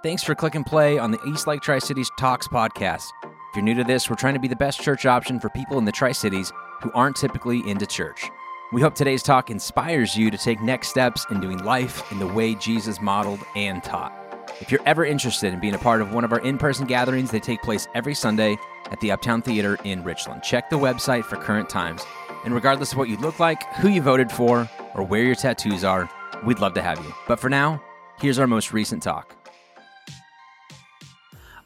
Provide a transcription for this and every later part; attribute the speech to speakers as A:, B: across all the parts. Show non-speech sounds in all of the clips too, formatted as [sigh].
A: Thanks for click and play on the East Lake Tri Cities Talks podcast. If you're new to this, we're trying to be the best church option for people in the Tri Cities who aren't typically into church. We hope today's talk inspires you to take next steps in doing life in the way Jesus modeled and taught. If you're ever interested in being a part of one of our in person gatherings, they take place every Sunday at the Uptown Theater in Richland. Check the website for current times. And regardless of what you look like, who you voted for, or where your tattoos are, we'd love to have you. But for now, here's our most recent talk.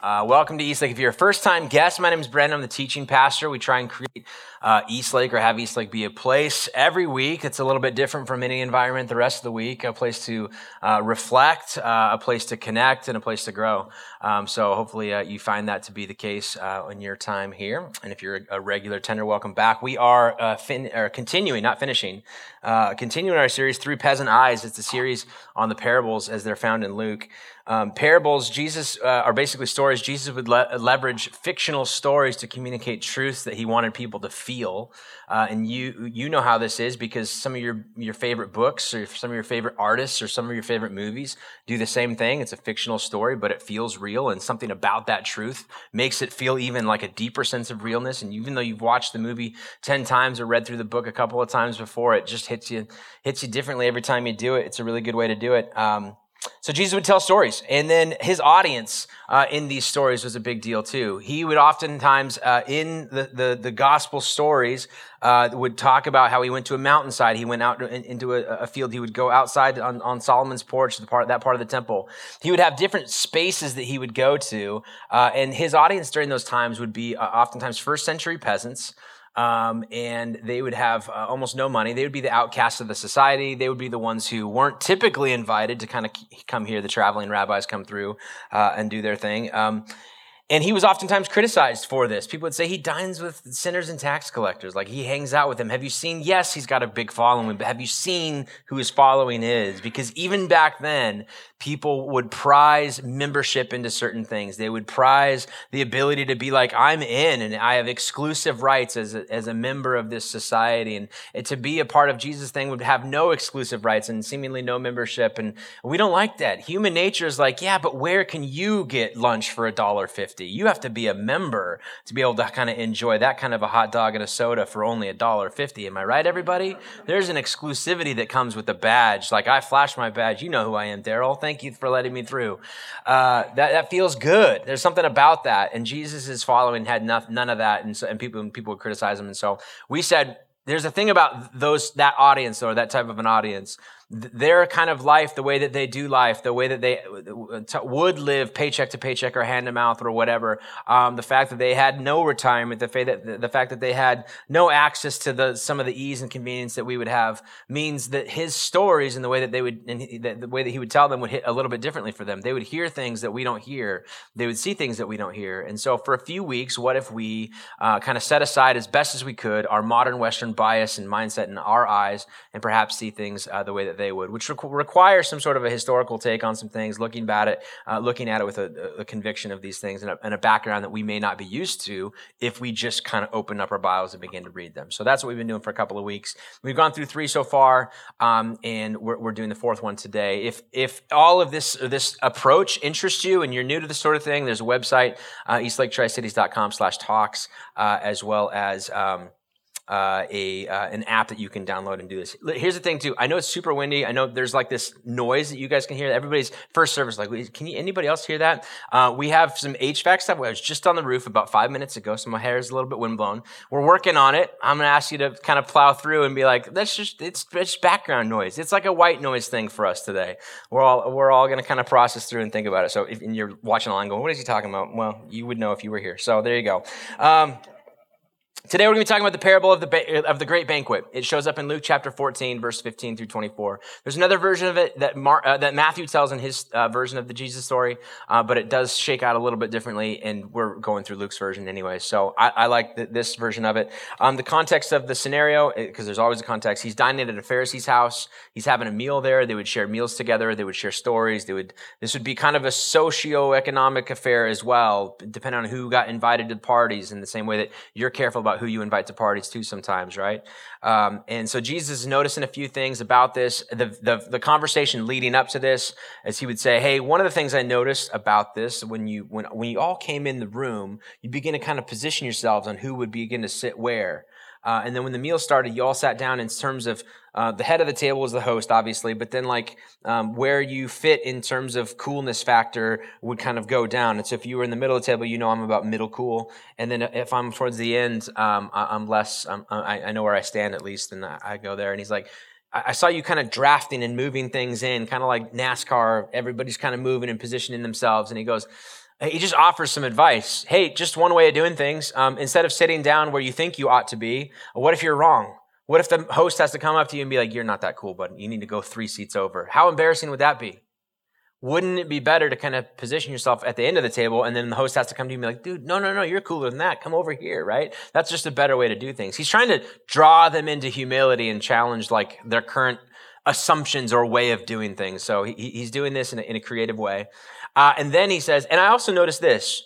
A: Uh, welcome to East Lake. If you're a first time guest, my name is Brendan. I'm the teaching pastor. We try and create uh, East Lake or have East Lake be a place every week. It's a little bit different from any environment the rest of the week, a place to uh, reflect, uh, a place to connect, and a place to grow. Um, so hopefully uh, you find that to be the case uh, in your time here. And if you're a regular tender, welcome back. We are fin- continuing, not finishing, continuing our series, Through Peasant Eyes. It's a series on the parables as they're found in Luke. Um, parables, Jesus, uh, are basically stories. Jesus would le- leverage fictional stories to communicate truths that he wanted people to feel. Uh, and you, you know how this is because some of your, your favorite books or some of your favorite artists or some of your favorite movies do the same thing. It's a fictional story, but it feels real and something about that truth makes it feel even like a deeper sense of realness. And even though you've watched the movie 10 times or read through the book a couple of times before, it just hits you, hits you differently every time you do it. It's a really good way to do it. Um, so Jesus would tell stories, and then his audience uh, in these stories was a big deal too. He would oftentimes, uh, in the, the, the gospel stories, uh, would talk about how he went to a mountainside. He went out into a, a, field. He would go outside on, on Solomon's porch, the part that part of the temple. He would have different spaces that he would go to, uh, and his audience during those times would be uh, oftentimes first century peasants. Um, and they would have uh, almost no money. They would be the outcasts of the society. They would be the ones who weren't typically invited to kind of come here. The traveling rabbis come through uh, and do their thing. Um, and he was oftentimes criticized for this. People would say he dines with sinners and tax collectors, like he hangs out with them. Have you seen? Yes, he's got a big following, but have you seen who his following is? Because even back then, people would prize membership into certain things. They would prize the ability to be like, I'm in and I have exclusive rights as a, as a member of this society. And, to be a part of Jesus' thing would have no exclusive rights and seemingly no membership. And we don't like that. Human nature is like, yeah, but where can you get lunch for a dollar fifty? You have to be a member to be able to kind of enjoy that kind of a hot dog and a soda for only a dollar fifty. Am I right, everybody? There's an exclusivity that comes with the badge. Like I flash my badge. You know who I am, Daryl. Thank you for letting me through. Uh, that, that feels good. There's something about that. And Jesus' following had none, none of that. And, so, and people, people would criticize him. And so we said, there's a thing about those, that audience or that type of an audience their kind of life, the way that they do life, the way that they would live paycheck to paycheck or hand to mouth or whatever, um, the fact that they had no retirement, the fact that the fact that they had no access to the some of the ease and convenience that we would have, means that his stories and the way that they would and the way that he would tell them would hit a little bit differently for them. They would hear things that we don't hear. They would see things that we don't hear. And so, for a few weeks, what if we uh, kind of set aside as best as we could our modern Western bias and mindset in our eyes, and perhaps see things uh, the way that they would, which requ- requires some sort of a historical take on some things, looking at it, uh, looking at it with a, a conviction of these things and a, and a, background that we may not be used to if we just kind of open up our Bibles and begin to read them. So that's what we've been doing for a couple of weeks. We've gone through three so far, um, and we're, we're, doing the fourth one today. If if all of this this approach interests you and you're new to this sort of thing, there's a website, uh, eastlaketricities.com slash talks, uh, as well as um, uh, a uh, an app that you can download and do this. Here's the thing too. I know it's super windy. I know there's like this noise that you guys can hear. Everybody's first service like, can you anybody else hear that? Uh, we have some HVAC stuff. I was just on the roof about five minutes ago, so my hair is a little bit windblown. We're working on it. I'm gonna ask you to kind of plow through and be like, that's just it's, it's background noise. It's like a white noise thing for us today. We're all we're all gonna kind of process through and think about it. So if you're watching online, going, what is he talking about? Well, you would know if you were here. So there you go. Um, Today we're going to be talking about the parable of the, ba- of the great banquet. It shows up in Luke chapter 14, verse 15 through 24. There's another version of it that, Mar- uh, that Matthew tells in his uh, version of the Jesus story, uh, but it does shake out a little bit differently, and we're going through Luke's version anyway. So I, I like th- this version of it. Um, the context of the scenario, because there's always a context. He's dining at a Pharisee's house. He's having a meal there. They would share meals together. They would share stories. They would. This would be kind of a socio-economic affair as well, depending on who got invited to the parties. In the same way that you're careful about about who you invite to parties too sometimes, right? Um, and so Jesus is noticing a few things about this. The, the, the conversation leading up to this, as he would say, "Hey, one of the things I noticed about this when you when when you all came in the room, you begin to kind of position yourselves on who would begin to sit where." Uh, and then when the meal started, you all sat down in terms of uh, the head of the table was the host, obviously, but then like um, where you fit in terms of coolness factor would kind of go down. And so if you were in the middle of the table, you know I'm about middle cool. And then if I'm towards the end, um, I, am less, I'm, I, I, know where I stand at least, and I, I go there. And he's like, I saw you kind of drafting and moving things in, kind of like NASCAR. Everybody's kind of moving and positioning themselves. And he goes, he just offers some advice. Hey, just one way of doing things. Um, instead of sitting down where you think you ought to be, what if you're wrong? What if the host has to come up to you and be like, you're not that cool, but you need to go three seats over? How embarrassing would that be? Wouldn't it be better to kind of position yourself at the end of the table and then the host has to come to you and be like, dude, no, no, no, you're cooler than that. Come over here, right? That's just a better way to do things. He's trying to draw them into humility and challenge like their current assumptions or way of doing things. So he, he's doing this in a, in a creative way. Uh, and then he says, and I also noticed this.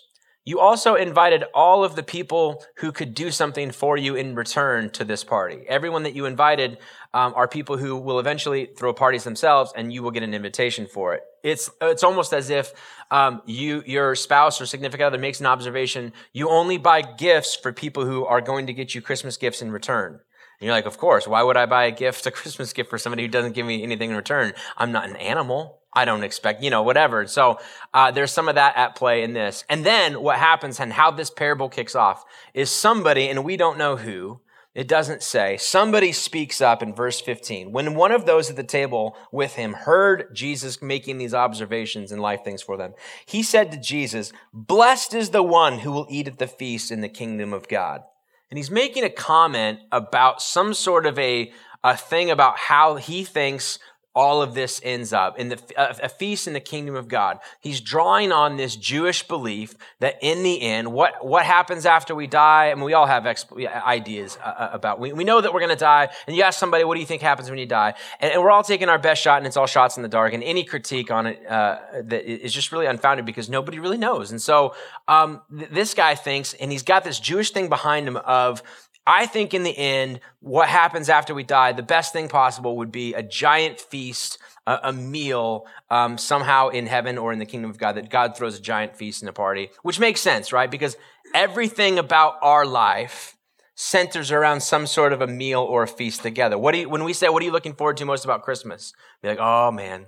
A: You also invited all of the people who could do something for you in return to this party. Everyone that you invited um, are people who will eventually throw parties themselves, and you will get an invitation for it. It's it's almost as if um, you your spouse or significant other makes an observation. You only buy gifts for people who are going to get you Christmas gifts in return. And you're like, of course. Why would I buy a gift, a [laughs] Christmas gift for somebody who doesn't give me anything in return? I'm not an animal. I don't expect, you know, whatever. So uh, there's some of that at play in this. And then what happens and how this parable kicks off is somebody, and we don't know who, it doesn't say, somebody speaks up in verse 15. When one of those at the table with him heard Jesus making these observations and life things for them, he said to Jesus, Blessed is the one who will eat at the feast in the kingdom of God. And he's making a comment about some sort of a, a thing about how he thinks all of this ends up in the, a, feast in the kingdom of God. He's drawing on this Jewish belief that in the end, what, what happens after we die? I mean, we all have exp- ideas uh, uh, about, we, we know that we're going to die. And you ask somebody, what do you think happens when you die? And, and, we're all taking our best shot and it's all shots in the dark. And any critique on it uh, that is just really unfounded because nobody really knows. And so um, th- this guy thinks, and he's got this Jewish thing behind him of, I think in the end, what happens after we die, the best thing possible would be a giant feast, a, a meal, um, somehow in heaven or in the kingdom of God, that God throws a giant feast and a party, which makes sense, right? Because everything about our life centers around some sort of a meal or a feast together. What do you, when we say, what are you looking forward to most about Christmas? Be like, oh man,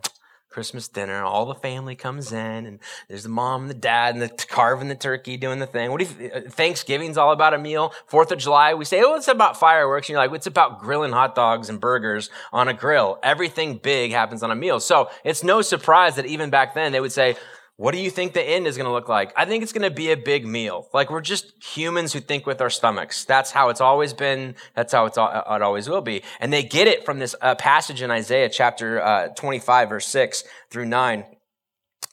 A: Christmas dinner. All the family comes in, and there's the mom and the dad, and the carving the turkey, doing the thing. What do you? Uh, Thanksgiving's all about a meal. Fourth of July, we say, oh, it's about fireworks. And you're like, it's about grilling hot dogs and burgers on a grill. Everything big happens on a meal. So it's no surprise that even back then they would say, what do you think the end is going to look like? I think it's going to be a big meal. Like we're just humans who think with our stomachs. That's how it's always been. That's how it's it always will be. And they get it from this uh, passage in Isaiah chapter uh, 25 verse 6 through 9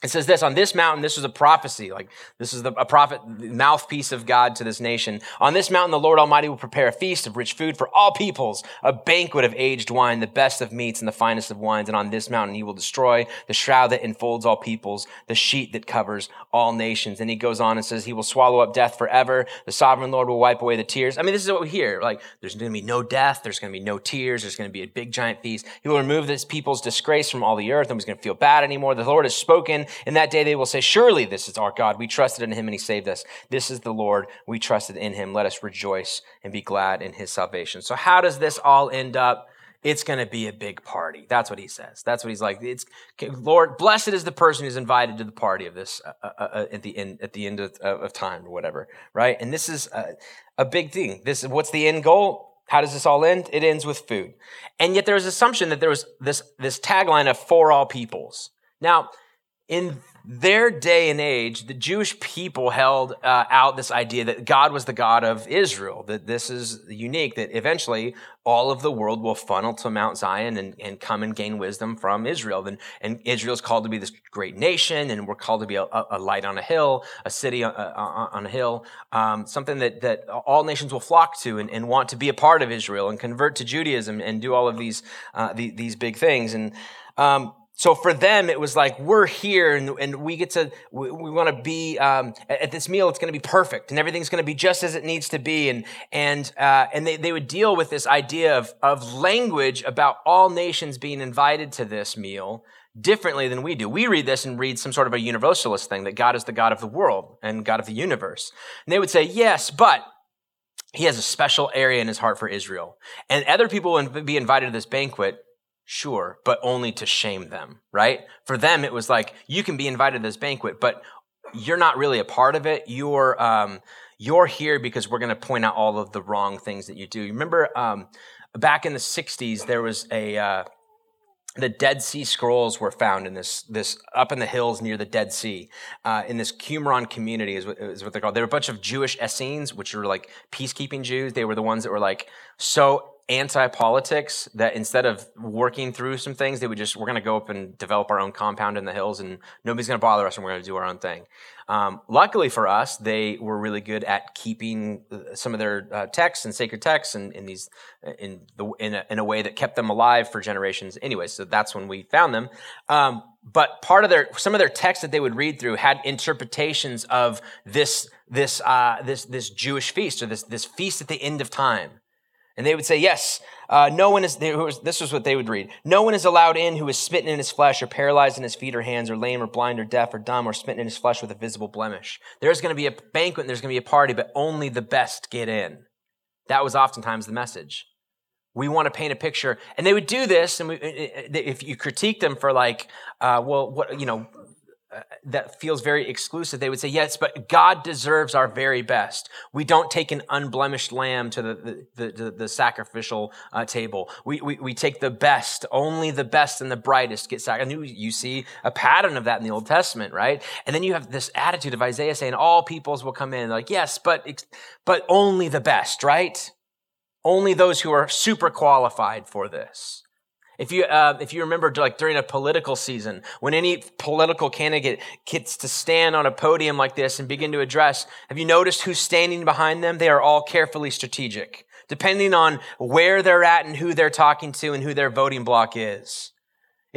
A: it says this on this mountain this was a prophecy like this is the, a prophet mouthpiece of god to this nation. On this mountain the lord almighty will prepare a feast of rich food for all peoples a banquet of aged wine the best of meats and the finest of wines. And on this mountain he will destroy the shroud that enfolds all peoples the sheet that covers all nations. And he goes on and says he will swallow up death forever. The sovereign lord will wipe away the tears. I mean this is what we hear like there's going to be no death there's going to be no tears there's going to be a big giant feast. He will remove this people's disgrace from all the earth he's going to feel bad anymore. The lord has spoken in that day they will say, Surely this is our God. We trusted in him and he saved us. This is the Lord. We trusted in him. Let us rejoice and be glad in his salvation. So, how does this all end up? It's going to be a big party. That's what he says. That's what he's like. It's Lord, blessed is the person who's invited to the party of this uh, uh, uh, at the end at the end of, of, time or whatever, right? And this is a, a big thing. This is what's the end goal? How does this all end? It ends with food. And yet there was assumption that there was this, this tagline of for all peoples. Now, in their day and age, the Jewish people held uh, out this idea that God was the God of Israel, that this is unique, that eventually all of the world will funnel to Mount Zion and, and come and gain wisdom from Israel. And, and Israel's called to be this great nation, and we're called to be a, a light on a hill, a city on, on a hill, um, something that, that all nations will flock to and, and, want to be a part of Israel and convert to Judaism and do all of these, uh, the, these big things. And um, so for them, it was like, we're here and, and we get to, we, we want to be, um, at, at, this meal, it's going to be perfect and everything's going to be just as it needs to be. And, and, uh, and they, they would deal with this idea of, of language about all nations being invited to this meal differently than we do. We read this and read some sort of a universalist thing that God is the God of the world and God of the universe. And they would say, yes, but he has a special area in his heart for Israel. And other people would be invited to this banquet Sure, but only to shame them, right? For them, it was like, you can be invited to this banquet, but you're not really a part of it. You're, um, you're here because we're going to point out all of the wrong things that you do. You remember um, back in the 60s, there was a, uh, the Dead Sea Scrolls were found in this, this up in the hills near the Dead Sea, uh, in this Qumran community is what, is what they're called. They were a bunch of Jewish Essenes, which were like peacekeeping Jews. They were the ones that were like so anti-politics that instead of working through some things, they would just, we're going to go up and develop our own compound in the hills and nobody's going to bother us and we're going to do our own thing. Um, luckily for us, they were really good at keeping uh, some of their uh, texts and sacred texts in, in these, uh, in the, in a, in a, way that kept them alive for generations anyway. So that's when we found them. Um, but part of their, some of their texts that they would read through had interpretations of this, this, uh, this, this Jewish feast or this, this feast at the end of time. And they would say, yes, uh, no one is, this was what they would read. No one is allowed in who is smitten in his flesh or paralyzed in his feet or hands or lame or blind or deaf or dumb or smitten in his flesh with a visible blemish. There's going to be a banquet and there's going to be a party, but only the best get in. That was oftentimes the message. We want to paint a picture. And they would do this, and we, if you critique them for like, uh, well, what, you know, uh, that feels very exclusive, they would say, yes, but God deserves our very best. We don't take an unblemished lamb to the, the, the, the sacrificial uh, table. We, we, we take the best, only the best and the brightest get sacrificed. You see a pattern of that in the Old Testament, right? And then you have this attitude of Isaiah saying, all peoples will come in. Like, yes, but, but only the best, right? Only those who are super qualified for this. If you, uh, if you remember, like during a political season, when any political candidate gets to stand on a podium like this and begin to address, have you noticed who's standing behind them? They are all carefully strategic, depending on where they're at and who they're talking to and who their voting bloc is.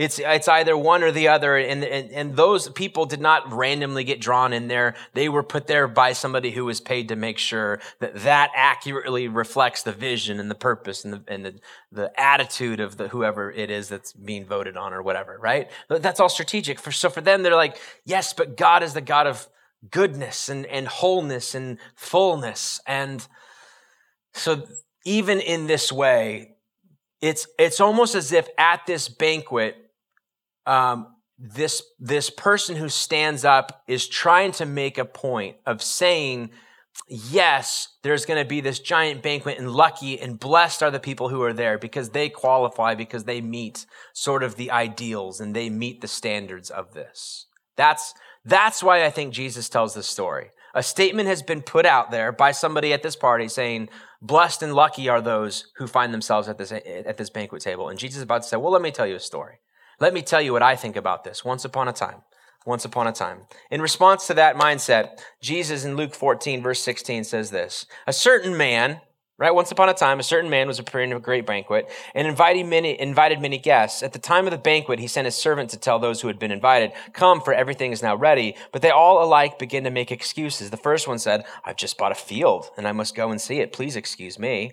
A: It's, it's either one or the other. And, and, and those people did not randomly get drawn in there. They were put there by somebody who was paid to make sure that that accurately reflects the vision and the purpose and the, and the, the attitude of the whoever it is that's being voted on or whatever, right? That's all strategic. For, so for them, they're like, yes, but God is the God of goodness and, and wholeness and fullness. And so even in this way, it's, it's almost as if at this banquet, um, this this person who stands up is trying to make a point of saying yes there's going to be this giant banquet and lucky and blessed are the people who are there because they qualify because they meet sort of the ideals and they meet the standards of this. That's that's why i think jesus tells this story. A statement has been put out there by somebody at this party saying blessed and lucky are those who find themselves at this at this banquet table. And jesus is about to say well let me tell you a story let me tell you what I think about this. Once upon a time. Once upon a time. In response to that mindset, Jesus in Luke 14, verse 16 says this A certain man, right? Once upon a time, a certain man was preparing a great banquet and invited many, invited many guests. At the time of the banquet, he sent his servant to tell those who had been invited, Come, for everything is now ready. But they all alike began to make excuses. The first one said, I've just bought a field and I must go and see it. Please excuse me.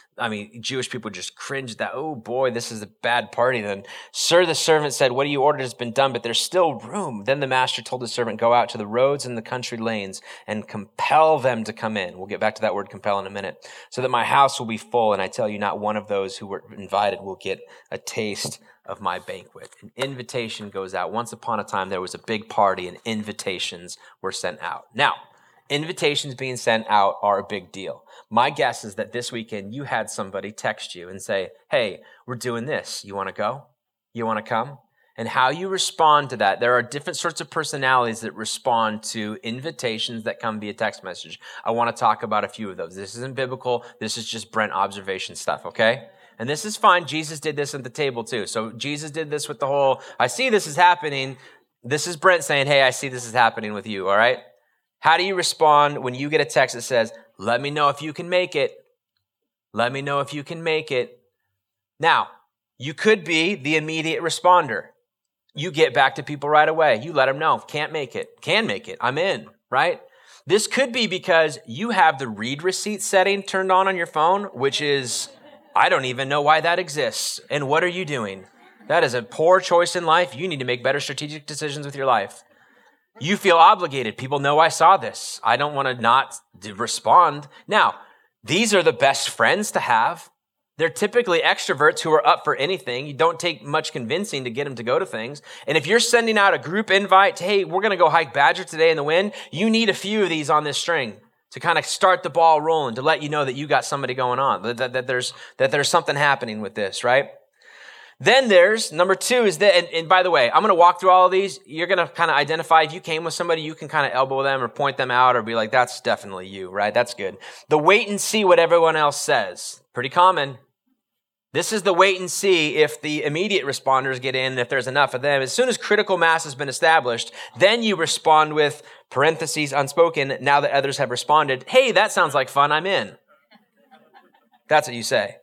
A: I mean, Jewish people just cringed that, oh boy, this is a bad party then. Sir, the servant said, what you ordered has been done, but there's still room. Then the master told the servant, go out to the roads and the country lanes and compel them to come in. We'll get back to that word compel in a minute. So that my house will be full. And I tell you, not one of those who were invited will get a taste of my banquet. An invitation goes out. Once upon a time, there was a big party and invitations were sent out. Now, invitations being sent out are a big deal. My guess is that this weekend you had somebody text you and say, Hey, we're doing this. You want to go? You want to come? and how you respond to that. There are different sorts of personalities that respond to invitations that come via text message. I want to talk about a few of those. This isn't biblical. This is just Brent observation stuff, okay? And this is fine. Jesus did this at the table too. So Jesus did this with the whole, I see this is happening. This is Brent saying, Hey, I see this is happening with you, all right? How do you respond when you get a text that says, Let me know if you can make it? Let me know if you can make it. Now, you could be the immediate responder. You get back to people right away. You let them know, can't make it, can make it, I'm in, right? This could be because you have the read receipt setting turned on on your phone, which is, I don't even know why that exists. And what are you doing? That is a poor choice in life. You need to make better strategic decisions with your life. You feel obligated. People know I saw this. I don't want to not respond. Now, these are the best friends to have. They're typically extroverts who are up for anything. You don't take much convincing to get them to go to things. And if you're sending out a group invite, to, hey, we're going to go hike Badger today in the wind, you need a few of these on this string to kind of start the ball rolling, to let you know that you got somebody going on, that, that, that there's, that there's something happening with this, right? Then there's number two is that, and, and by the way, I'm going to walk through all of these. You're going to kind of identify if you came with somebody, you can kind of elbow them or point them out or be like, that's definitely you, right? That's good. The wait and see what everyone else says. Pretty common. This is the wait and see if the immediate responders get in if there's enough of them. As soon as critical mass has been established, then you respond with parentheses unspoken. Now that others have responded, hey, that sounds like fun. I'm in. That's what you say.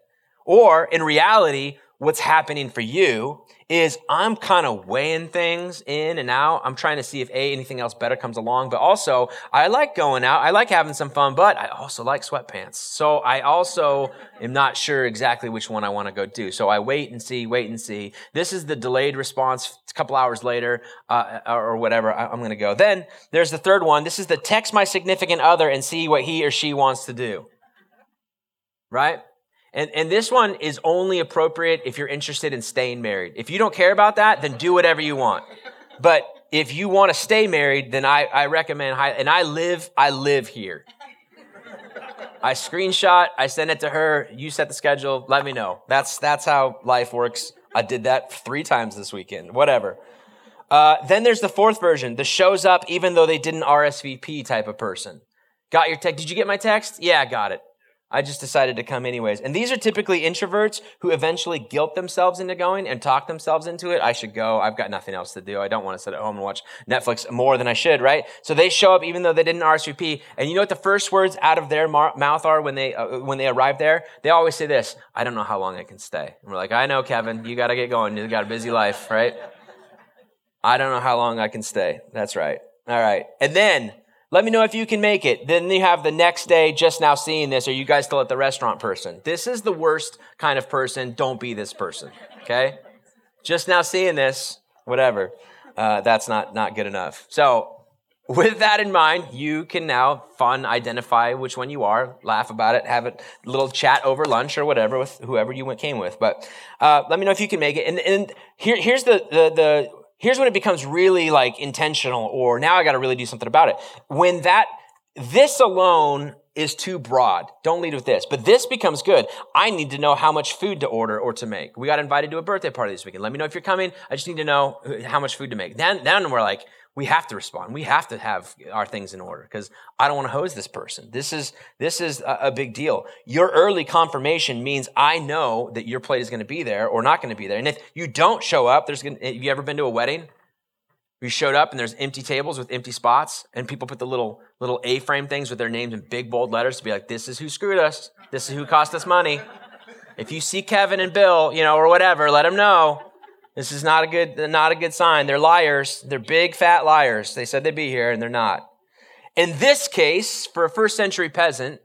A: Or in reality, what's happening for you is I'm kind of weighing things in and out. I'm trying to see if A, anything else better comes along. But also, I like going out. I like having some fun, but I also like sweatpants. So I also am not sure exactly which one I want to go do. So I wait and see, wait and see. This is the delayed response. a couple hours later, uh, or whatever. I'm going to go. Then there's the third one. This is the text my significant other and see what he or she wants to do. Right? And, and this one is only appropriate if you're interested in staying married. If you don't care about that, then do whatever you want. But if you want to stay married, then I, I recommend, and I live, I live here. I screenshot, I send it to her, you set the schedule, let me know. That's, that's how life works. I did that three times this weekend, whatever. Uh, then there's the fourth version, the shows up even though they didn't RSVP type of person. Got your text? Did you get my text? Yeah, I got it. I just decided to come anyways. And these are typically introverts who eventually guilt themselves into going and talk themselves into it. I should go. I've got nothing else to do. I don't want to sit at home and watch Netflix more than I should, right? So they show up even though they didn't RSVP. And you know what the first words out of their mouth are when they, uh, when they arrive there? They always say this, I don't know how long I can stay. And we're like, I know, Kevin, you got to get going. You've got a busy life, right? [laughs] I don't know how long I can stay. That's right. All right. And then let me know if you can make it. Then you have the next day, just now seeing this. Are you guys still at the restaurant person? This is the worst kind of person. Don't be this person. Okay? Just now seeing this, whatever. Uh, that's not, not good enough. So, with that in mind, you can now fun identify which one you are, laugh about it, have a little chat over lunch or whatever with whoever you came with. But uh, let me know if you can make it. And, and here, here's the, the, the here's when it becomes really like intentional or now I got to really do something about it. When that, this alone is too broad. Don't lead with this. But this becomes good. I need to know how much food to order or to make. We got invited to a birthday party this weekend. Let me know if you're coming. I just need to know uh, how much food to make. Then, then we're like, we have to respond. We have to have our things in order because I don't want to hose this person. This is this is a, a, big deal. Your early confirmation means I know that your plate is going to be there or not going to be there. And if you don't show up, there's going. Have you ever been to a wedding? You showed up and there's empty tables with empty spots, and people put the little little A-frame things with their names in big bold letters to be like, "This is who screwed us. This is who cost us money." If you see Kevin and Bill, you know, or whatever, let them know this is not a good, not a good sign. They're liars. They're big, fat liars. They said they'd be here and they're not. In this case, for a first century peasant,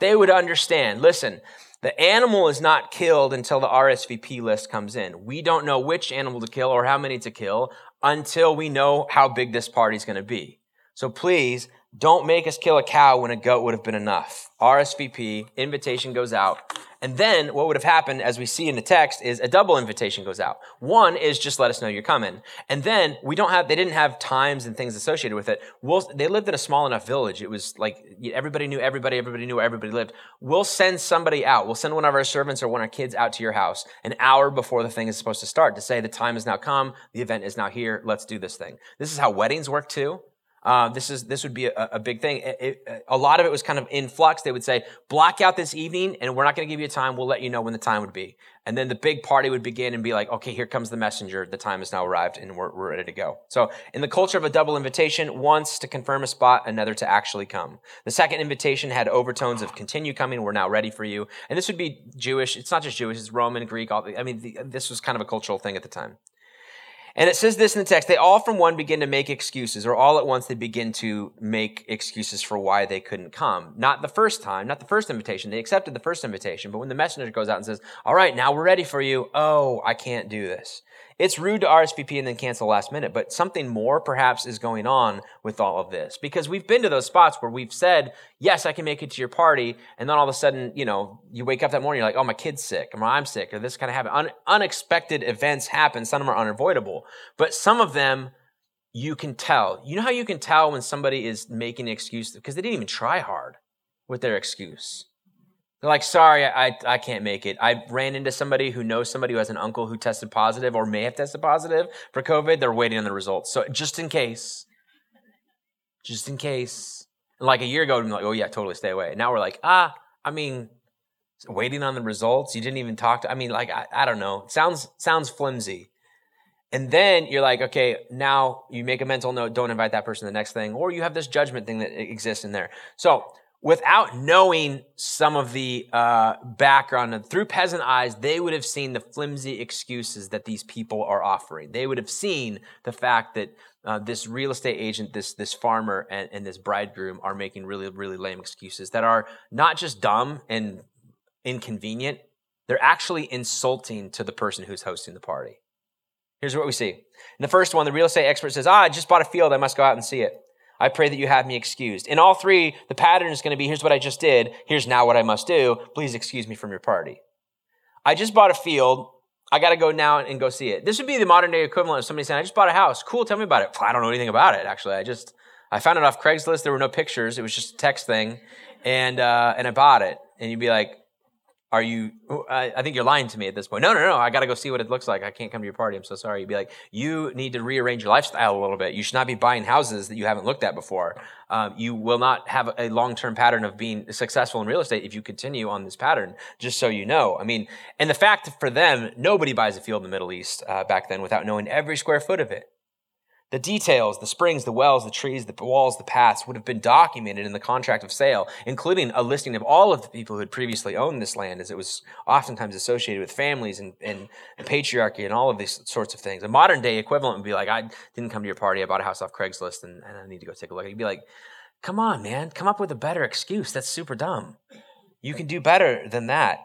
A: they would understand. Listen, the animal is not killed until the RSVP list comes in. We don't know which animal to kill or how many to kill until we know how big this party is going to be. So please Don't make us kill a cow when a goat would have been enough. RSVP, invitation goes out. And then what would have happened, as we see in the text, is a double invitation goes out. One is just let us know you're coming. And then we don't have, they didn't have times and things associated with it. We'll, they lived in a small enough village. It was like everybody knew everybody, everybody knew where everybody lived. We'll send somebody out. We'll send one of our servants or one of our kids out to your house an hour before the thing is supposed to start to say the time has now come. The event is now here. Let's do this thing. This is how weddings work too. Uh, this is this would be a, a big thing. It, it, a lot of it was kind of in flux. They would say, block out this evening, and we're not going to give you a time. We'll let you know when the time would be. And then the big party would begin and be like, okay, here comes the messenger. The time has now arrived, and we're, we're ready to go. So, in the culture of a double invitation, once to confirm a spot, another to actually come. The second invitation had overtones of continue coming. We're now ready for you. And this would be Jewish. It's not just Jewish. It's Roman, Greek. All, I mean, the, this was kind of a cultural thing at the time. And it says this in the text they all from one begin to make excuses, or all at once they begin to make excuses for why they couldn't come. Not the first time, not the first invitation. They accepted the first invitation, but when the messenger goes out and says, All right, now we're ready for you. Oh, I can't do this. It's rude to RSVP and then cancel last minute, but something more perhaps is going on with all of this because we've been to those spots where we've said, yes, I can make it to your party. And then all of a sudden, you know, you wake up that morning, you're like, oh, my kid's sick or I'm sick or this kind of happen. Un- unexpected events happen. Some of them are unavoidable, but some of them you can tell. You know how you can tell when somebody is making an excuse because they didn't even try hard with their excuse. They're like, sorry, I, I can't make it. I ran into somebody who knows somebody who has an uncle who tested positive or may have tested positive for COVID. They're waiting on the results. So just in case, just in case. Like a year ago, be like, oh yeah, totally stay away. Now we're like, ah, I mean, waiting on the results. You didn't even talk to, I mean, like, I, I don't know. sounds, sounds flimsy. And then you're like, okay, now you make a mental note, don't invite that person to the next thing. Or you have this judgment thing that exists in there. So without knowing some of the uh, background and through peasant eyes they would have seen the flimsy excuses that these people are offering. They would have seen the fact that uh, this real estate agent this this farmer and, and this bridegroom are making really really lame excuses that are not just dumb and inconvenient. They're actually insulting to the person who's hosting the party. Here's what we see. In the first one the real estate expert says ah i just bought a field. I must go out and see it I pray that you have me excused. In all three, the pattern is going to be here's what I just did, here's now what I must do. Please excuse me from your party. I just bought a field. I got to go now and go see it. This would be the modern day equivalent of somebody saying, I just bought a house. Cool, tell me about it. I don't know anything about it, actually. I just, I found it off Craigslist. There were no pictures. It was just a text thing. And, uh, and I bought it. And you'd be like, are you I, think you're lying to me at this point. No no no i gotta go see what it looks like. I can't come to your party. I'm so sorry. You'd be like you need to rearrange your lifestyle a little bit. You should not be buying houses that you haven't looked at before. Um, you will not have a long-term pattern of being successful in real estate if you continue on this pattern just so you know. I mean and the fact for them nobody buys a field in the middle east uh, back then without knowing every square foot of it the details, the springs, the wells, the trees, the walls, the paths would have been documented in the contract of sale, including a listing of all of the people who had previously owned this land, as it was oftentimes associated with families and, and, patriarchy and all of these sorts of things. A modern day equivalent would be like, I didn't come to your party, I bought a house off Craigslist and, and I need to go take a look. You'd be like, come on, man, come up with a better excuse. That's super dumb. You can do better than that.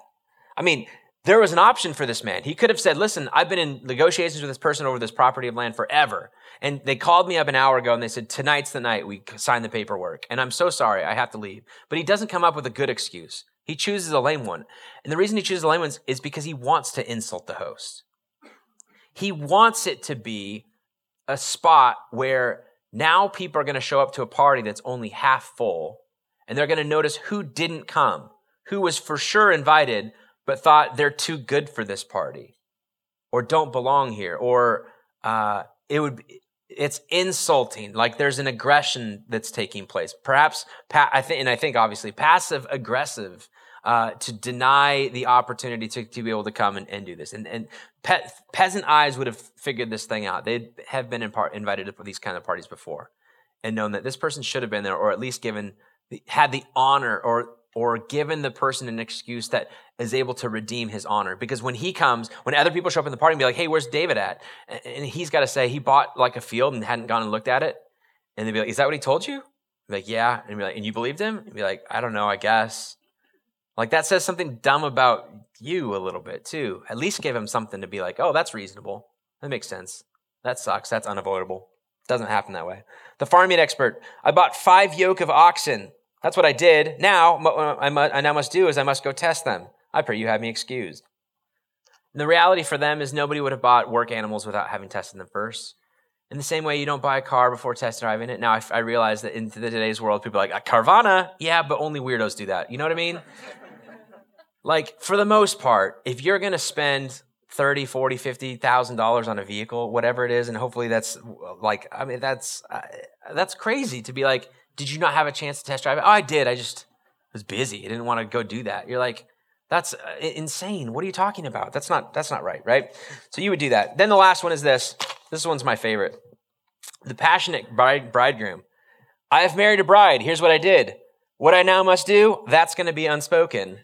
A: I mean, there was an option for this man. He could have said, Listen, I've been in negotiations with this person over this property of land forever. And they called me up an hour ago and they said, Tonight's the night we sign the paperwork. And I'm so sorry, I have to leave. But he doesn't come up with a good excuse. He chooses a lame one. And the reason he chooses a lame one is because he wants to insult the host. He wants it to be a spot where now people are going to show up to a party that's only half full and they're going to notice who didn't come, who was for sure invited, but thought they're too good for this party or don't belong here or uh, it would be, it's insulting. Like there's an aggression that's taking place. Perhaps i think and i think obviously passive aggressive uh, to deny the opportunity to, to be able to come and, and do this. And, and pe- peasant eyes would have figured this thing out. They have been in part invited to these kind of parties before and known that this person should have been there or at least given had the honor or or given the person an excuse that is able to redeem his honor. Because when he comes, when other people show up in the party and be like, hey, where's David at? And he's got to say he bought like a field and hadn't gone and looked at it. And they'd be like, is that what he told you? Be like, yeah. And be like, and you believed him? And be like, I don't know, I guess. Like that says something dumb about you a little bit too. At least give him something to be like, oh, that's reasonable. That makes sense. That sucks. That's unavoidable. Doesn't happen that way. The farming expert, I bought five yoke of oxen. That's what I did. Now, what I now must do is I must go test them. I pray you have me excused. And the reality for them is nobody would have bought work animals without having tested them first. In the same way, you don't buy a car before test driving it. Now, I, I realize that in today's world, people are like, Carvana? Yeah, but only weirdos do that. You know what I mean? [laughs] like, for the most part, if you're going to spend 30, 40, 50,000 dollars on a vehicle, whatever it is, and hopefully that's like, I mean, that's, uh, that's crazy to be like, did you not have a chance to test drive it? Oh, I did. I just was busy. I didn't want to go do that. You're like, that's uh, insane. What are you talking about? That's not that's not right, right? So you would do that. Then the last one is this. This one's my favorite. The passionate bride, bridegroom. I have married a bride. Here's what I did. What I now must do, that's going to be unspoken.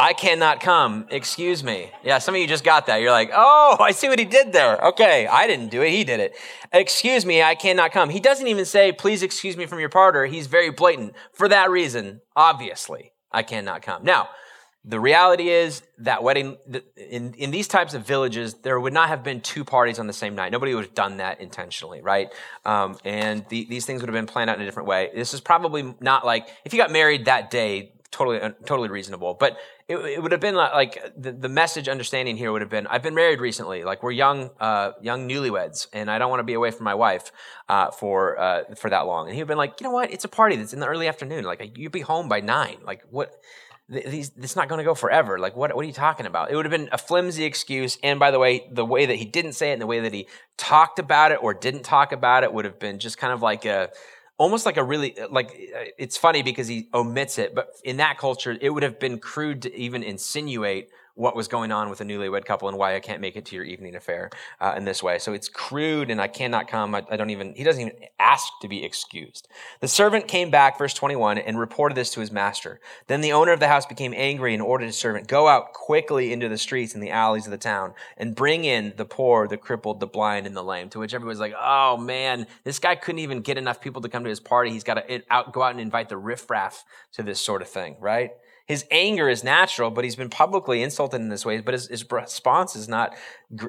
A: I cannot come. Excuse me. Yeah, some of you just got that. You're like, oh, I see what he did there. Okay, I didn't do it. He did it. Excuse me, I cannot come. He doesn't even say, please excuse me from your partner. He's very blatant. For that reason, obviously, I cannot come. Now, the reality is that wedding, in, in these types of villages, there would not have been two parties on the same night. Nobody would have done that intentionally, right? Um, and the, these things would have been planned out in a different way. This is probably not like, if you got married that day, totally, totally reasonable. But it, it would have been like, like the, the, message understanding here would have been, I've been married recently. Like we're young, uh, young newlyweds and I don't want to be away from my wife, uh, for, uh, for that long. And he would have been like, you know what? It's a party that's in the early afternoon. Like you'd be home by nine. Like what? these, it's not going to go forever. Like, what, what are you talking about? It would have been a flimsy excuse. And by the way, the way that he didn't say it and the way that he talked about it or didn't talk about it would have been just kind of like a, almost like a really, like, it's funny because he omits it, but in that culture, it would have been crude to even insinuate what was going on with a newlywed couple and why I can't make it to your evening affair uh, in this way. So it's crude and I cannot come. I, I, don't even, he doesn't even ask to be excused. The servant came back, verse 21, and reported this to his master. Then the owner of the house became angry and ordered his servant, go out quickly into the streets and the alleys of the town and bring in the poor, the crippled, the blind, and the lame. To which everybody's like, oh man, this guy couldn't even get enough people to come to his party. He's got to out, go out and invite the riffraff to this sort of thing, right? His anger is natural, but he's been publicly insulted in this way. But his, his response is not,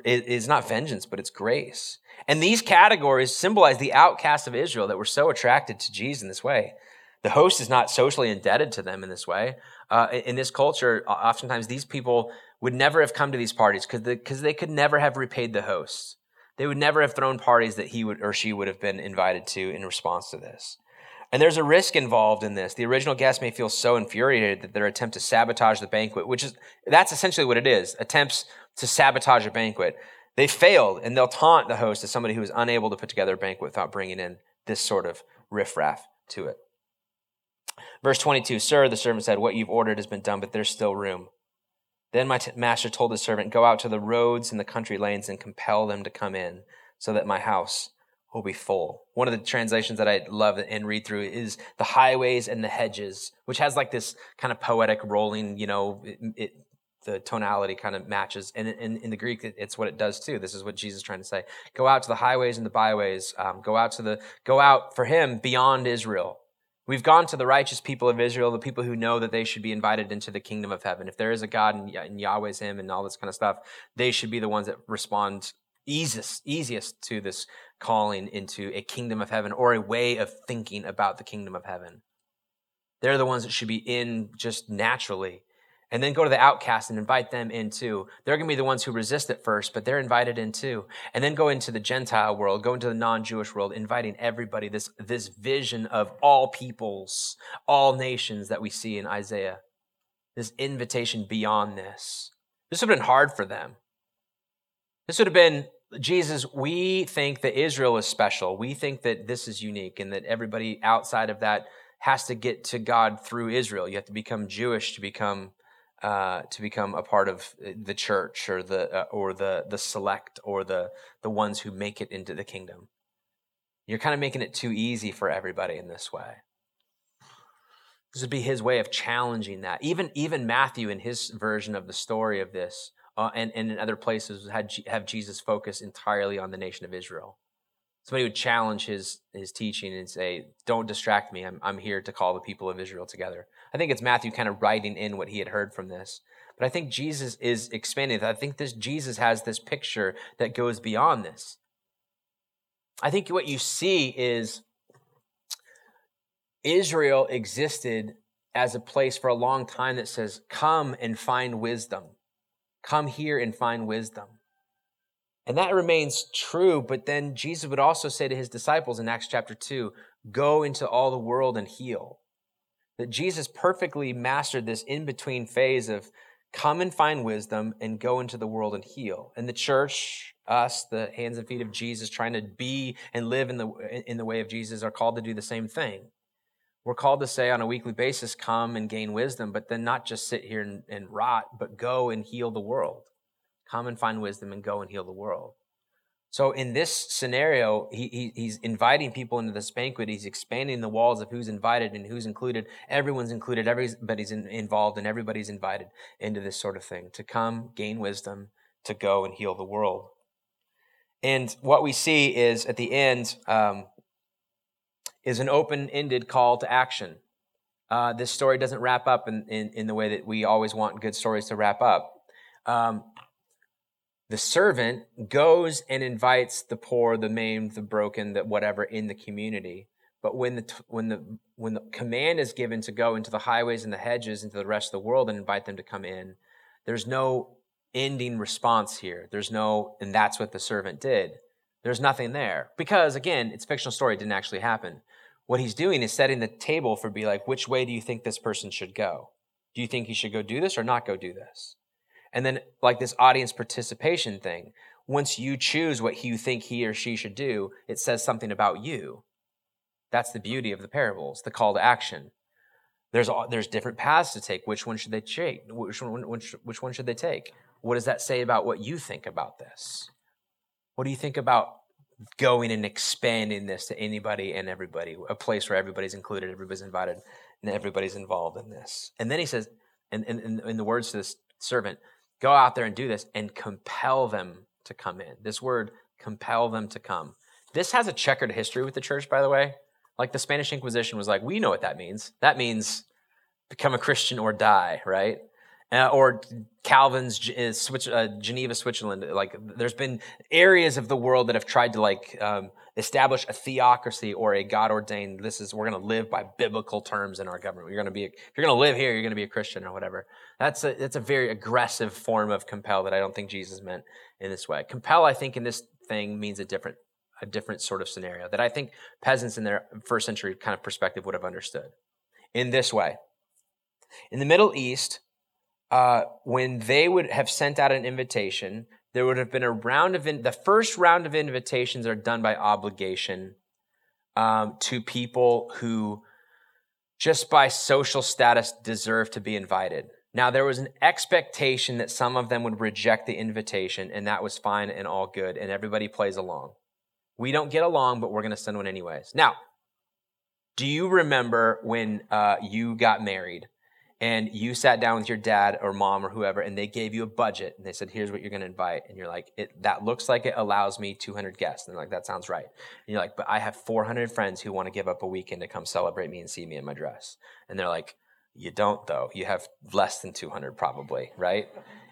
A: is not vengeance, but it's grace. And these categories symbolize the outcasts of Israel that were so attracted to Jesus in this way. The host is not socially indebted to them in this way. Uh, in this culture, oftentimes these people would never have come to these parties because the, they could never have repaid the host. They would never have thrown parties that he would or she would have been invited to in response to this. And there's a risk involved in this. The original guests may feel so infuriated that their attempt to sabotage the banquet, which is, that's essentially what it is attempts to sabotage a banquet. They failed, and they'll taunt the host as somebody who is unable to put together a banquet without bringing in this sort of riffraff to it. Verse 22 Sir, the servant said, What you've ordered has been done, but there's still room. Then my t- master told the servant, Go out to the roads and the country lanes and compel them to come in, so that my house will be full. One of the translations that I love and read through is the highways and the hedges, which has like this kind of poetic rolling, you know, it, it, the tonality kind of matches. And in, in, the Greek, it's what it does too. This is what Jesus is trying to say. Go out to the highways and the byways. Um, go out to the, go out for him beyond Israel. We've gone to the righteous people of Israel, the people who know that they should be invited into the kingdom of heaven. If there is a God and, and Yahweh's him and all this kind of stuff, they should be the ones that respond easiest, easiest to this calling into a kingdom of heaven or a way of thinking about the kingdom of heaven. They're the ones that should be in just naturally. And then go to the outcast and invite them in too. They're going to be the ones who resist it first, but they're invited in too. And then go into the Gentile world, go into the non-Jewish world, inviting everybody, this, this vision of all peoples, all nations that we see in Isaiah. This invitation beyond this. This would have been hard for them. This would have been Jesus, we think that Israel is special. We think that this is unique and that everybody outside of that has to get to God through Israel. You have to become Jewish to become uh, to become a part of the church or the uh, or the the select or the the ones who make it into the kingdom. You're kind of making it too easy for everybody in this way. This would be his way of challenging that. Even even Matthew in his version of the story of this uh, and, and in other places had, have Jesus focus entirely on the nation of Israel. Somebody would challenge his, his teaching and say, Don't distract me. I'm, I'm here to call the people of Israel together. I think it's Matthew kind of writing in what he had heard from this. But I think Jesus is expanding. I think this Jesus has this picture that goes beyond this. I think what you see is Israel existed as a place for a long time that says, Come and find wisdom. Come here and find wisdom. And that remains true, but then Jesus would also say to his disciples in Acts chapter 2 go into all the world and heal. That Jesus perfectly mastered this in between phase of come and find wisdom and go into the world and heal. And the church, us, the hands and feet of Jesus, trying to be and live in the, in the way of Jesus, are called to do the same thing. We're called to say on a weekly basis, come and gain wisdom, but then not just sit here and, and rot, but go and heal the world. Come and find wisdom and go and heal the world. So in this scenario, he, he, he's inviting people into this banquet. He's expanding the walls of who's invited and who's included. Everyone's included. Everybody's in, involved, and everybody's invited into this sort of thing to come, gain wisdom, to go and heal the world. And what we see is at the end, um, is an open ended call to action. Uh, this story doesn't wrap up in, in, in, the way that we always want good stories to wrap up. Um, the servant goes and invites the poor, the maimed, the broken, the whatever in the community. But when the when the when the command is given to go into the highways and the hedges into the rest of the world and invite them to come in, there's no ending response here. There's no, and that's what the servant did. There's nothing there because again, it's fictional story. It didn't actually happen what he's doing is setting the table for be like, which way do you think this person should go? Do you think he should go do this or not go do this? And then, like this audience participation thing, once you choose what you think he or she should do, it says something about you. That's the beauty of the parables, the call to action. There's, there's different paths to take. Which one should they take? Which one, which, which one should they take? What does that say about what you think about this? What do you think about going and expanding this to anybody and everybody, a place where everybody's included, everybody's invited, and everybody's involved in this. And then he says, in, in, in the words to this servant, go out there and do this and compel them to come in. This word, compel them to come. This has a checkered history with the church, by the way. Like the Spanish Inquisition was like, we know what that means. That means become a Christian or die, right? Uh, or Calvin's uh, uh, Geneva, Switzerland. Like, there's been areas of the world that have tried to like um, establish a theocracy or a God ordained. This is we're going to live by biblical terms in our government. You're going to be if you're going to live here, you're going to be a Christian or whatever. That's a that's a very aggressive form of compel that I don't think Jesus meant in this way. Compel, I think, in this thing means a different a different sort of scenario that I think peasants in their first century kind of perspective would have understood. In this way, in the Middle East uh, when they would have sent out an invitation, there would have been a round of in, the first round of invitations are done by obligation um, to people who just by social status deserve to be invited. Now, there was an expectation that some of them would reject the invitation, and that was fine and all good, and everybody plays along. We don't get along, but we're going to send one anyways. Now, do you remember when uh, you got married and you sat down with your dad or mom or whoever and they gave you a budget and they said here's what you're going to invite and you're like that looks like it allows me 200 guests. And they're like that sounds right. And you're like but i have 400 friends who want to give up a weekend to come celebrate me and see me in my dress. And they're like you don't though. You have less than 200 probably right?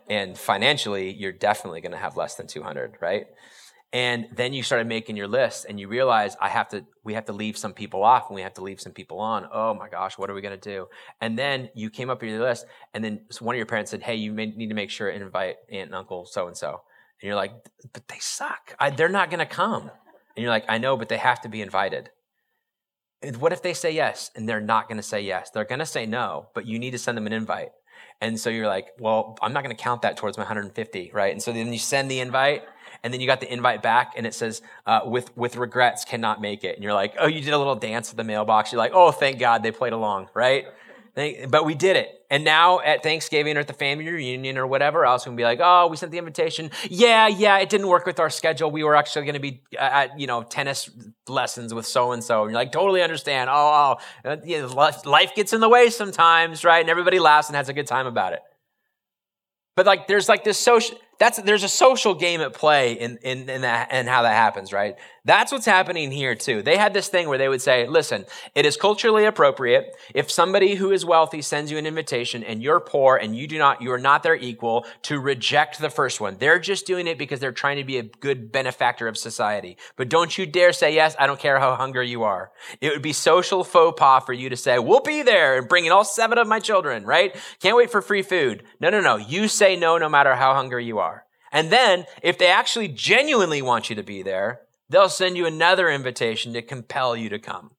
A: And financially you're definitely going to have less than 200 right and then you started making your list and you realize I have to, we have to leave some people off and we have to leave some people on. Oh my gosh, what are we going to do? And then you came up with your list and then one of your parents said, Hey, you need to make sure and invite aunt and uncle so and so. And you're like, but they suck. I, they're not going to come. And you're like, I know, but they have to be invited. And what if they say yes and they're not going to say yes? They're going to say no, but you need to send them an invite. And so you're like, well, I'm not going to count that towards my 150, right? And so then you send the invite and then you got the invite back and it says uh, with with regrets cannot make it. And you're like oh you did a little dance at the mailbox. You're like oh thank god they played along right? But we did it. And now at thanksgiving or at the family reunion or whatever else we can be like oh we sent the invitation. Yeah yeah it didn't work with our schedule. We were actually going to be at you know tennis lessons with so and so and you're like totally understand. Oh, oh uh, yeah, life gets in the way sometimes right? And everybody laughs and has a good time about it. But like there's like this social that's there's a social game at play in in, in that and how that happens, right? That's what's happening here too. They had this thing where they would say, listen, it is culturally appropriate if somebody who is wealthy sends you an invitation and you're poor and you do not, you are not their equal to reject the first one. They're just doing it because they're trying to be a good benefactor of society. But don't you dare say yes. I don't care how hungry you are. It would be social faux pas for you to say, we'll be there and bring in all seven of my children, right? Can't wait for free food. No, no, no. You say no, no matter how hungry you are. And then if they actually genuinely want you to be there, they'll send you another invitation to compel you to come.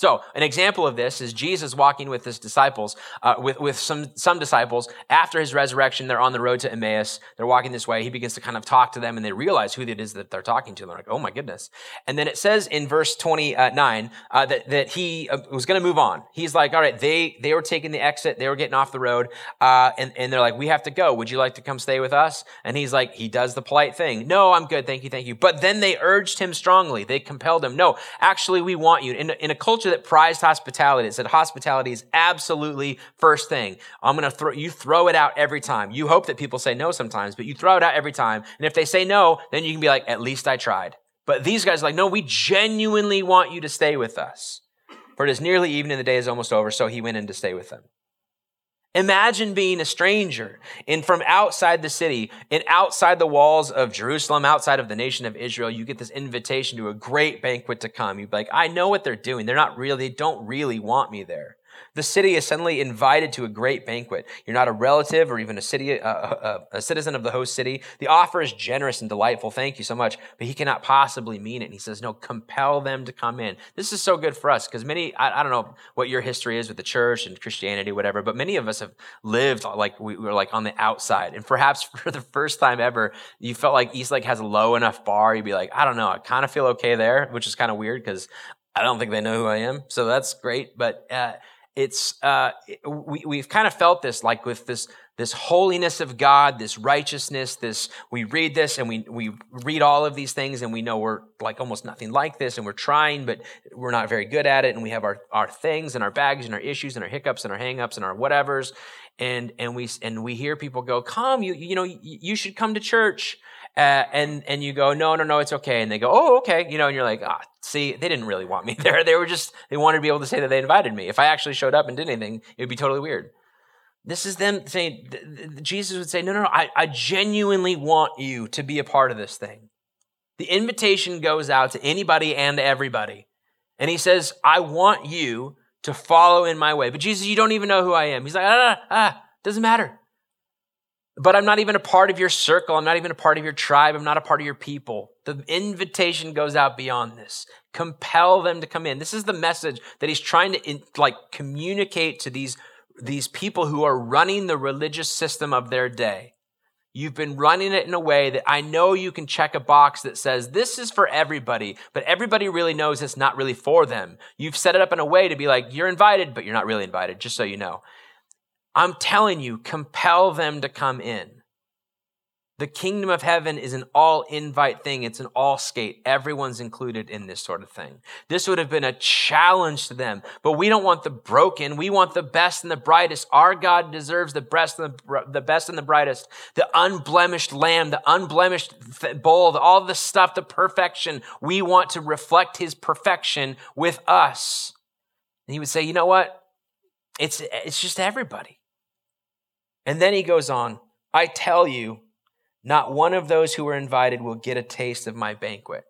A: So, an example of this is Jesus walking with his disciples, uh, with, with some, some disciples. After his resurrection, they're on the road to Emmaus. They're walking this way. He begins to kind of talk to them, and they realize who it is that they're talking to. They're like, oh my goodness. And then it says in verse 29 uh, that, that he uh, was going to move on. He's like, all right, they, they were taking the exit. They were getting off the road. Uh, and, and they're like, we have to go. Would you like to come stay with us? And he's like, he does the polite thing. No, I'm good. Thank you. Thank you. But then they urged him strongly. They compelled him. No, actually, we want you. In, in a culture that prized hospitality. It said hospitality is absolutely first thing. I'm going to throw, you throw it out every time. You hope that people say no sometimes, but you throw it out every time. And if they say no, then you can be like, at least I tried. But these guys are like, no, we genuinely want you to stay with us. For it is nearly evening, the day is almost over. So he went in to stay with them. Imagine being a stranger and from outside the city and outside the walls of Jerusalem, outside of the nation of Israel, you get this invitation to a great banquet to come. You'd be like, I know what they're doing. They're not really, they don't really want me there. The city is suddenly invited to a great banquet. You're not a relative or even a city, a, a, a, citizen of the host city. The offer is generous and delightful. Thank you so much. But he cannot possibly mean it. And he says, no, compel them to come in. This is so good for us because many, I, I, don't know what your history is with the church and Christianity, whatever, but many of us have lived like we were like on the outside. And perhaps [laughs] for the first time ever, you felt like Eastlake has a low enough bar. You'd be like, I don't know. I kind of feel okay there, which is kind of weird because I don't think they know who I am. So that's great. But, uh, it's uh, we, we've kind of felt this like with this this holiness of god this righteousness this we read this and we we read all of these things and we know we're like almost nothing like this and we're trying but we're not very good at it and we have our our things and our baggage and our issues and our hiccups and our hangups and our whatevers. And and we and we hear people go come you you know you should come to church uh, and and you go, no, no, no, it's okay. And they go, oh, okay, you know, and you're like, ah, see, they didn't really want me [laughs] there. They were just they wanted to be able to say that they invited me. If I actually showed up and did anything, it would be totally weird. This is them saying, Jesus would say, no, no, no, I, I genuinely want you to be a part of this thing. The invitation goes out to anybody and everybody. And he says, I want you to follow in my way. But Jesus, you don't even know who I am. He's like, ah, ah, ah doesn't matter but I'm not even a part of your circle. I'm not even a part of your tribe. I'm not a part of your people. The invitation goes out beyond this. Compel them to come in. This is the message that he's trying to in, like communicate to these, these people who are running the religious system of their day. You've been running it in a way that I know you can check a box that says this is for everybody, but everybody really knows it's not really for them. You've set it up in a way to be like, you're invited, but you're not really invited, just so you know. I'm telling you, compel them to come in. The kingdom of heaven is an all invite thing. It's an all skate. Everyone's included in this sort of thing. This would have been a challenge to them, but we don't want the broken. We want the best and the brightest. Our God deserves the best and the, the best and the brightest, the unblemished lamb, the unblemished bull, all the stuff, the perfection. We want to reflect his perfection with us. And he would say, you know what? It's, it's just everybody. And then he goes on, I tell you, not one of those who were invited will get a taste of my banquet.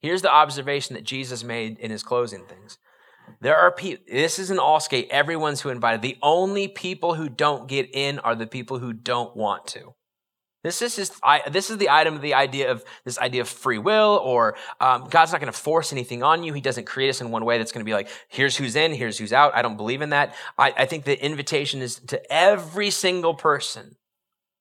A: Here's the observation that Jesus made in his closing things. There are people, this is an all skate, everyone's who invited. The only people who don't get in are the people who don't want to. This is I, this is the item, the idea of this idea of free will, or um, God's not going to force anything on you. He doesn't create us in one way that's going to be like, here's who's in, here's who's out. I don't believe in that. I, I think the invitation is to every single person,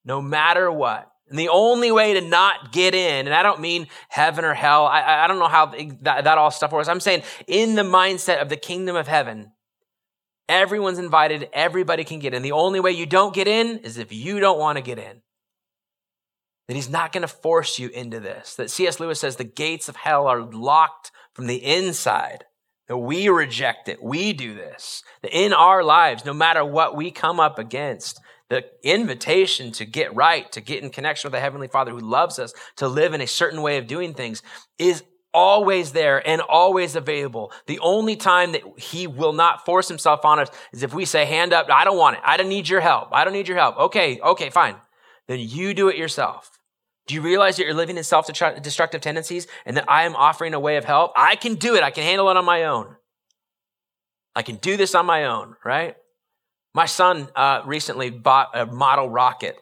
A: no matter what. And the only way to not get in, and I don't mean heaven or hell. I, I don't know how that, that all stuff works. I'm saying in the mindset of the kingdom of heaven, everyone's invited. Everybody can get in. The only way you don't get in is if you don't want to get in that he's not going to force you into this. That C.S. Lewis says the gates of hell are locked from the inside. That we reject it. We do this. That in our lives, no matter what we come up against, the invitation to get right, to get in connection with the Heavenly Father who loves us, to live in a certain way of doing things is always there and always available. The only time that he will not force himself on us is if we say, hand up, I don't want it. I don't need your help. I don't need your help. Okay, okay, fine. Then you do it yourself. Do you realize that you're living in self destructive tendencies and that I am offering a way of help? I can do it. I can handle it on my own. I can do this on my own, right? My son uh, recently bought a model rocket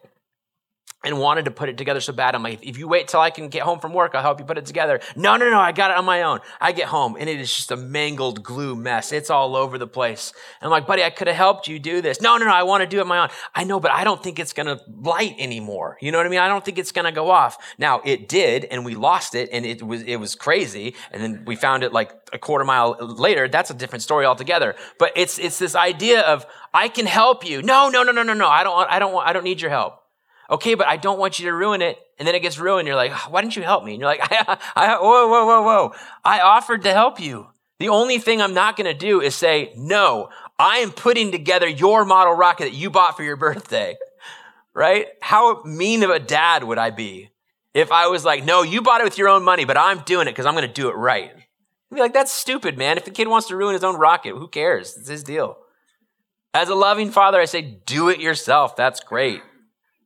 A: and wanted to put it together so bad. I'm like, if you wait till I can get home from work, I'll help you put it together. No, no, no, I got it on my own. I get home and it is just a mangled glue mess. It's all over the place. And I'm like, buddy, I could have helped you do this. No, no, no, I want to do it my own. I know, but I don't think it's going to light anymore. You know what I mean? I don't think it's going to go off. Now it did and we lost it and it was, it was crazy. And then we found it like a quarter mile later. That's a different story altogether. But it's, it's this idea of, I can help you. No, no, no, no, no, no. I don't, I don't want, I don't need your help. Okay, but I don't want you to ruin it. And then it gets ruined. You're like, ah, why didn't you help me? And you're like, [laughs] I, I, whoa, whoa, whoa, whoa. I offered to help you. The only thing I'm not going to do is say, no, I am putting together your model rocket that you bought for your birthday. [laughs] Right? How mean of a dad would I be if I was like, no, you bought it with your own money, but I'm doing it because I'm going to do it right? I'd be like, that's stupid, man. If the kid wants to ruin his own rocket, who cares? It's his deal. As a loving father, I say, do it yourself. That's great.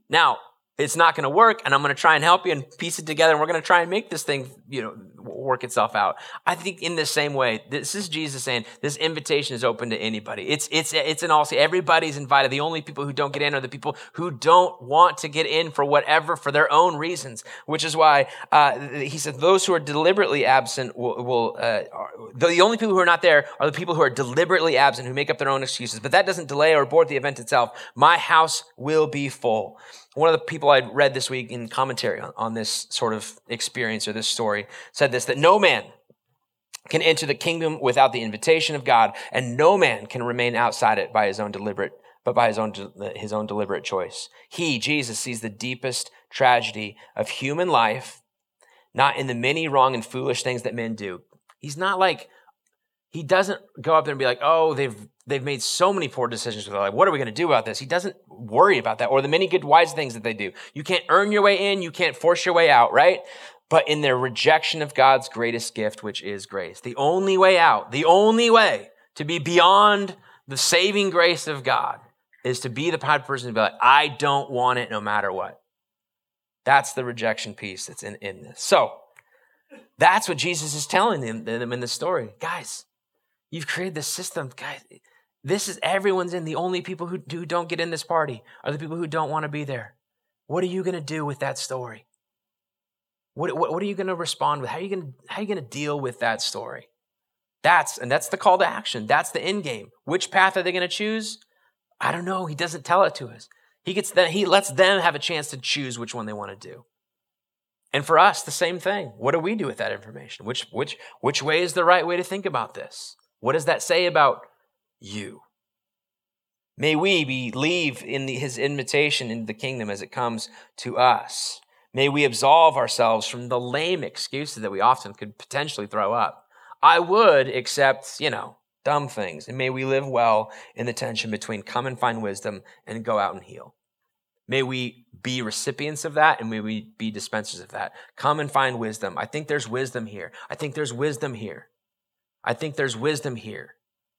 A: Now, it's not going to work and i'm going to try and help you and piece it together and we're going to try and make this thing you know work itself out. I think in the same way this is jesus saying this invitation is open to anybody. It's it's it's an all everybody's invited. The only people who don't get in are the people who don't want to get in for whatever for their own reasons which is why uh, he said those who are deliberately absent will, will uh, the only people who are not there are the people who are deliberately absent who make up their own excuses. But that doesn't delay or abort the event itself. My house will be full one of the people I read this week in commentary on, on this sort of experience or this story said this that no man can enter the kingdom without the invitation of God, and no man can remain outside it by his own deliberate, but by his own his own deliberate choice. He, Jesus, sees the deepest tragedy of human life, not in the many wrong and foolish things that men do. He's not like he doesn't go up there and be like, "Oh, they've they've made so many poor decisions with their life. What are we going to do about this? He doesn't worry about that or the many good, wise things that they do. You can't earn your way in. You can't force your way out, right? But in their rejection of God's greatest gift, which is grace, the only way out, the only way to be beyond the saving grace of God is to be the type of person to be like, I don't want it no matter what. That's the rejection piece that's in, in this. So that's what Jesus is telling them, them in the story. Guys, you've created this system. Guys, this is everyone's in. The only people who, don't get in this party are the people who don't want to be there. What are you going to do with that story? What, what, what are you going to respond with? How are you going to, how are you going to deal with that story? That's, and that's the call to action. That's the end game. Which path are they going to choose? I don't know. He doesn't tell it to us. He gets them, he lets them have a chance to choose which one they want to do. And for us, the same thing. What do we do with that information? Which, which, which way is the right way to think about this? What does that say about you. May we believe in the, his invitation into the kingdom as it comes to us. May we absolve ourselves from the lame excuses that we often could potentially throw up. I would, except, you know, dumb things. And may we live well in the tension between come and find wisdom and go out and heal. May we be recipients of that and may we be dispensers of that. Come and find wisdom. I think there's wisdom here. I think there's wisdom here. I think there's wisdom here.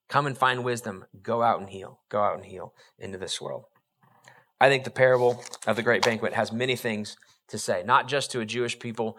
A: Come and find wisdom. Go out and heal. Go out and heal into this world. I think the parable of the great banquet has many things to say, not just to a Jewish people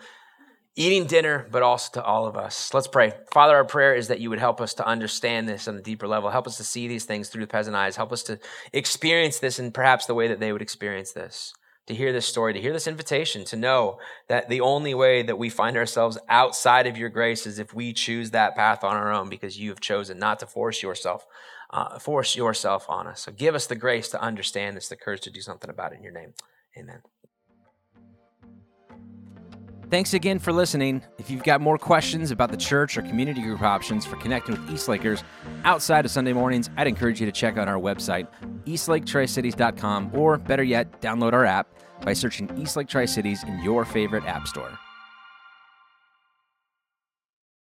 A: eating dinner, but also to all of us. Let's pray. Father, our prayer is that you would help us to understand this on a deeper level. Help us to see these things through the peasant eyes. Help us to experience this in perhaps the way that they would experience this to hear this story, to hear this invitation, to know that the only way that we find ourselves outside of your grace is if we choose that path on our own because you have chosen not to force yourself, uh, force yourself on us. So give us the grace to understand this, the courage to do something about it in your name. Amen.
B: Thanks again for listening. If you've got more questions about the church or community group options for connecting with East Lakers outside of Sunday mornings, I'd encourage you to check out our website, eastlaketricities.com, or better yet, download our app by searching Eastlake Tri Cities in your favorite app store.